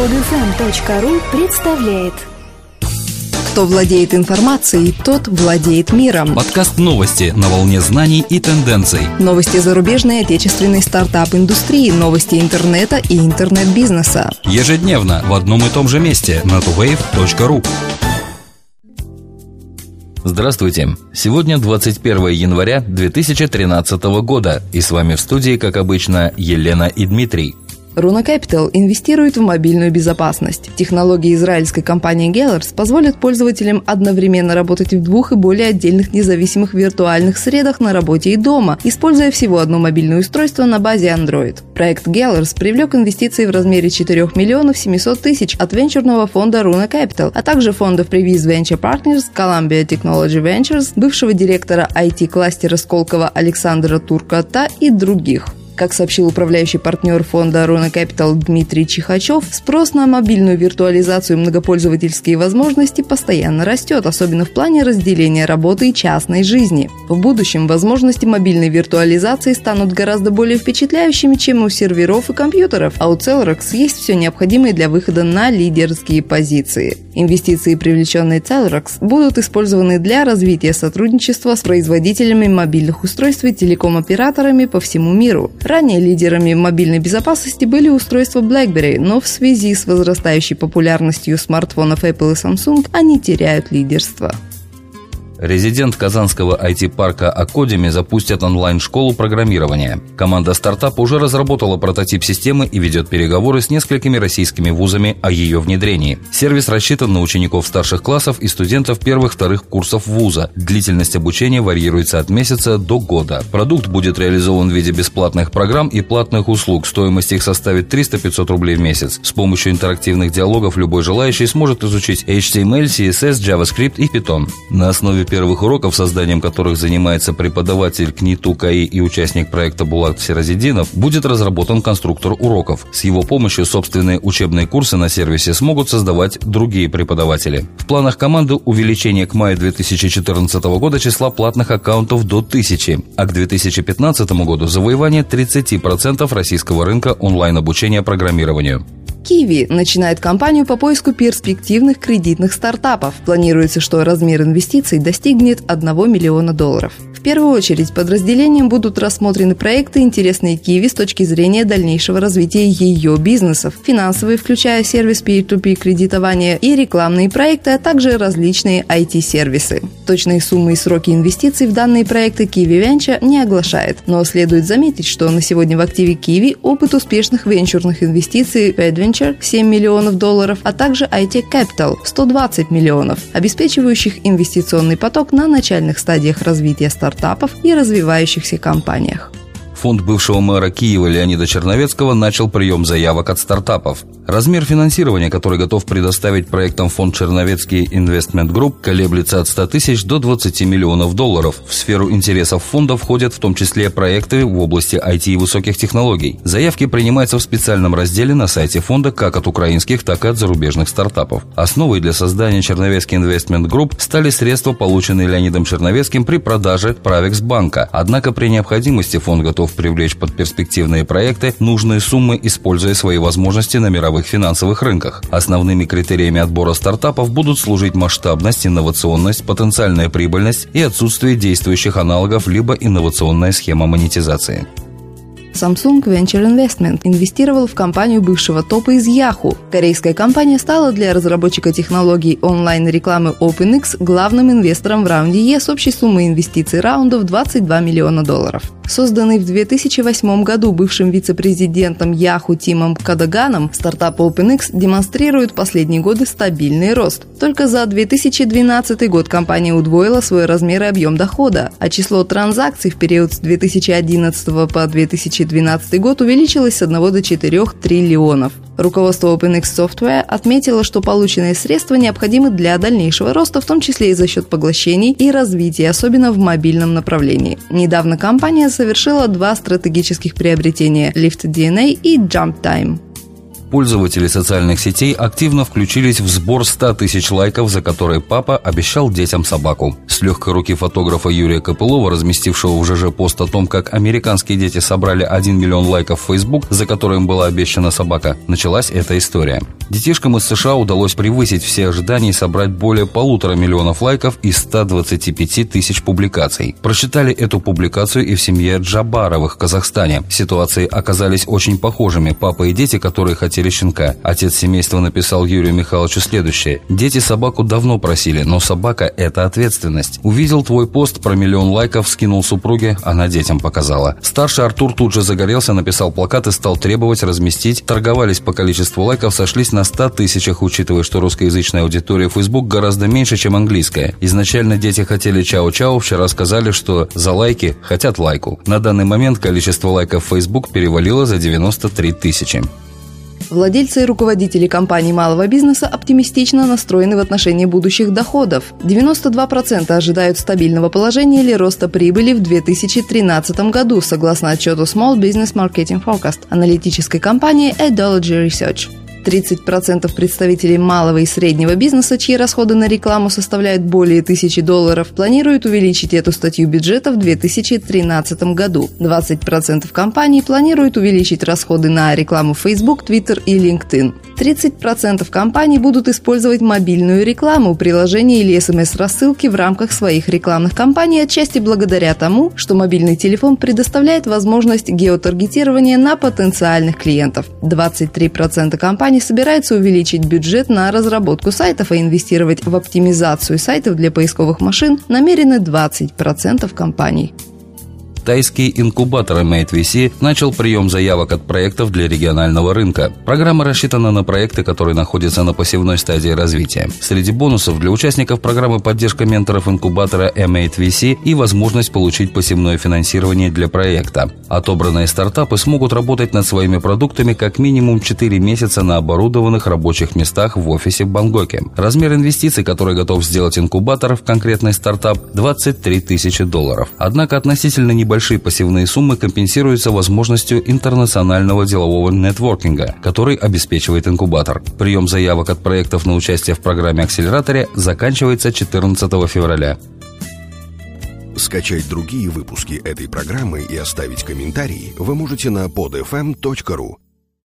Подфм.ру представляет Кто владеет информацией, тот владеет миром. Подкаст новости на волне знаний и тенденций. Новости зарубежной и отечественной стартап-индустрии, новости интернета и интернет-бизнеса. Ежедневно в одном и том же месте на tuwave.ru. Здравствуйте! Сегодня 21 января 2013 года, и с вами в студии, как обычно, Елена и Дмитрий. Руна Capital инвестирует в мобильную безопасность. Технологии израильской компании Gellers позволят пользователям одновременно работать в двух и более отдельных независимых виртуальных средах на работе и дома, используя всего одно мобильное устройство на базе Android. Проект Gellers привлек инвестиции в размере 4 миллионов 700 тысяч от венчурного фонда Runa Capital, а также фондов Previs Venture Partners, Columbia Technology Ventures, бывшего директора IT-кластера Сколково Александра Туркота и других. Как сообщил управляющий партнер фонда Рона Capital Дмитрий Чихачев, спрос на мобильную виртуализацию и многопользовательские возможности постоянно растет, особенно в плане разделения работы и частной жизни. В будущем возможности мобильной виртуализации станут гораздо более впечатляющими, чем у серверов и компьютеров, а у Cellrox есть все необходимое для выхода на лидерские позиции. Инвестиции, привлеченные Cellrox, будут использованы для развития сотрудничества с производителями мобильных устройств и телеком-операторами по всему миру. Ранее лидерами мобильной безопасности были устройства BlackBerry, но в связи с возрастающей популярностью смартфонов Apple и Samsung они теряют лидерство. Резидент казанского IT-парка Акодеми запустят онлайн-школу программирования. Команда стартапа уже разработала прототип системы и ведет переговоры с несколькими российскими вузами о ее внедрении. Сервис рассчитан на учеников старших классов и студентов первых-вторых курсов вуза. Длительность обучения варьируется от месяца до года. Продукт будет реализован в виде бесплатных программ и платных услуг. Стоимость их составит 300-500 рублей в месяц. С помощью интерактивных диалогов любой желающий сможет изучить HTML, CSS, JavaScript и Python. На основе первых уроков, созданием которых занимается преподаватель КНИТУ КАИ и участник проекта Булат Сиразидинов, будет разработан конструктор уроков. С его помощью собственные учебные курсы на сервисе смогут создавать другие преподаватели. В планах команды увеличение к маю 2014 года числа платных аккаунтов до 1000, а к 2015 году завоевание 30% российского рынка онлайн-обучения программированию. Киви начинает кампанию по поиску перспективных кредитных стартапов. Планируется, что размер инвестиций достигнет 1 миллиона долларов. В первую очередь подразделением будут рассмотрены проекты, интересные Киви с точки зрения дальнейшего развития ее бизнесов, финансовые, включая сервис P2P кредитования и рекламные проекты, а также различные IT-сервисы. Точные суммы и сроки инвестиций в данные проекты Kiwi Venture не оглашает, но следует заметить, что на сегодня в активе Kiwi опыт успешных венчурных инвестиций Adventure 7 миллионов долларов, а также IT Capital 120 миллионов, обеспечивающих инвестиционный поток на начальных стадиях развития стартапов и развивающихся компаниях. Фонд бывшего мэра Киева Леонида Черновецкого начал прием заявок от стартапов. Размер финансирования, который готов предоставить проектам фонд Черновецкий Investment Group, колеблется от 100 тысяч до 20 миллионов долларов. В сферу интересов фонда входят в том числе проекты в области IT и высоких технологий. Заявки принимаются в специальном разделе на сайте фонда как от украинских, так и от зарубежных стартапов. Основой для создания Черновецкий Investment Group стали средства, полученные Леонидом Черновецким при продаже Правекс банка. Однако при необходимости фонд готов привлечь под перспективные проекты нужные суммы, используя свои возможности на мировых финансовых рынках. Основными критериями отбора стартапов будут служить масштабность, инновационность, потенциальная прибыльность и отсутствие действующих аналогов либо инновационная схема монетизации. Samsung Venture Investment инвестировал в компанию бывшего топа из Yahoo. Корейская компания стала для разработчика технологий онлайн-рекламы OpenX главным инвестором в раунде Е с общей суммой инвестиций раунда в 22 миллиона долларов. Созданный в 2008 году бывшим вице-президентом Yahoo Тимом Кадаганом, стартап OpenX демонстрирует последние годы стабильный рост. Только за 2012 год компания удвоила свой размер и объем дохода, а число транзакций в период с 2011 по 2012 год увеличилось с 1 до 4 триллионов. Руководство OpenX Software отметило, что полученные средства необходимы для дальнейшего роста, в том числе и за счет поглощений и развития, особенно в мобильном направлении. Недавно компания совершила два стратегических приобретения – Lift DNA и Jump Time. Пользователи социальных сетей активно включились в сбор 100 тысяч лайков, за которые папа обещал детям собаку. с легкой руки фотографа Юрия Копылова, разместившего в ЖЖ пост о том, как американские дети собрали 1 миллион лайков в Facebook, за которым была обещана собака, началась эта история. Детишкам из США удалось превысить все ожидания и собрать более полутора миллионов лайков и 125 тысяч публикаций. Прочитали эту публикацию и в семье Джабаровых в Казахстане. Ситуации оказались очень похожими. Папа и дети, которые хотели щенка. Отец семейства написал Юрию Михайловичу следующее. «Дети собаку давно просили, но собака – это ответственность. Увидел твой пост про миллион лайков, скинул супруге, она детям показала. Старший Артур тут же загорелся, написал плакат и стал требовать разместить. Торговались по количеству лайков, сошлись на на 100 тысячах, учитывая, что русскоязычная аудитория Facebook гораздо меньше, чем английская. Изначально дети хотели чао-чао, вчера сказали, что за лайки хотят лайку. На данный момент количество лайков в Facebook перевалило за 93 тысячи. Владельцы и руководители компаний малого бизнеса оптимистично настроены в отношении будущих доходов. 92% ожидают стабильного положения или роста прибыли в 2013 году, согласно отчету Small Business Marketing Forecast аналитической компании Adology Research. 30% представителей малого и среднего бизнеса, чьи расходы на рекламу составляют более тысячи долларов, планируют увеличить эту статью бюджета в 2013 году. 20% компаний планируют увеличить расходы на рекламу Facebook, Twitter и LinkedIn. 30% компаний будут использовать мобильную рекламу, приложения или смс-рассылки в рамках своих рекламных кампаний, отчасти благодаря тому, что мобильный телефон предоставляет возможность геотаргетирования на потенциальных клиентов. 23% компаний собираются увеличить бюджет на разработку сайтов, а инвестировать в оптимизацию сайтов для поисковых машин намерены 20% компаний. Тайский инкубатор Made VC начал прием заявок от проектов для регионального рынка. Программа рассчитана на проекты, которые находятся на пассивной стадии развития. Среди бонусов для участников программы поддержка менторов инкубатора M8 VC и возможность получить пассивное финансирование для проекта. Отобранные стартапы смогут работать над своими продуктами как минимум 4 месяца на оборудованных рабочих местах в офисе в Бангкоке. Размер инвестиций, который готов сделать инкубатор в конкретный стартап – 23 тысячи долларов. Однако относительно не небольшие пассивные суммы компенсируются возможностью интернационального делового нетворкинга, который обеспечивает инкубатор. Прием заявок от проектов на участие в программе «Акселераторе» заканчивается 14 февраля. Скачать другие выпуски этой программы и оставить комментарии вы можете на podfm.ru.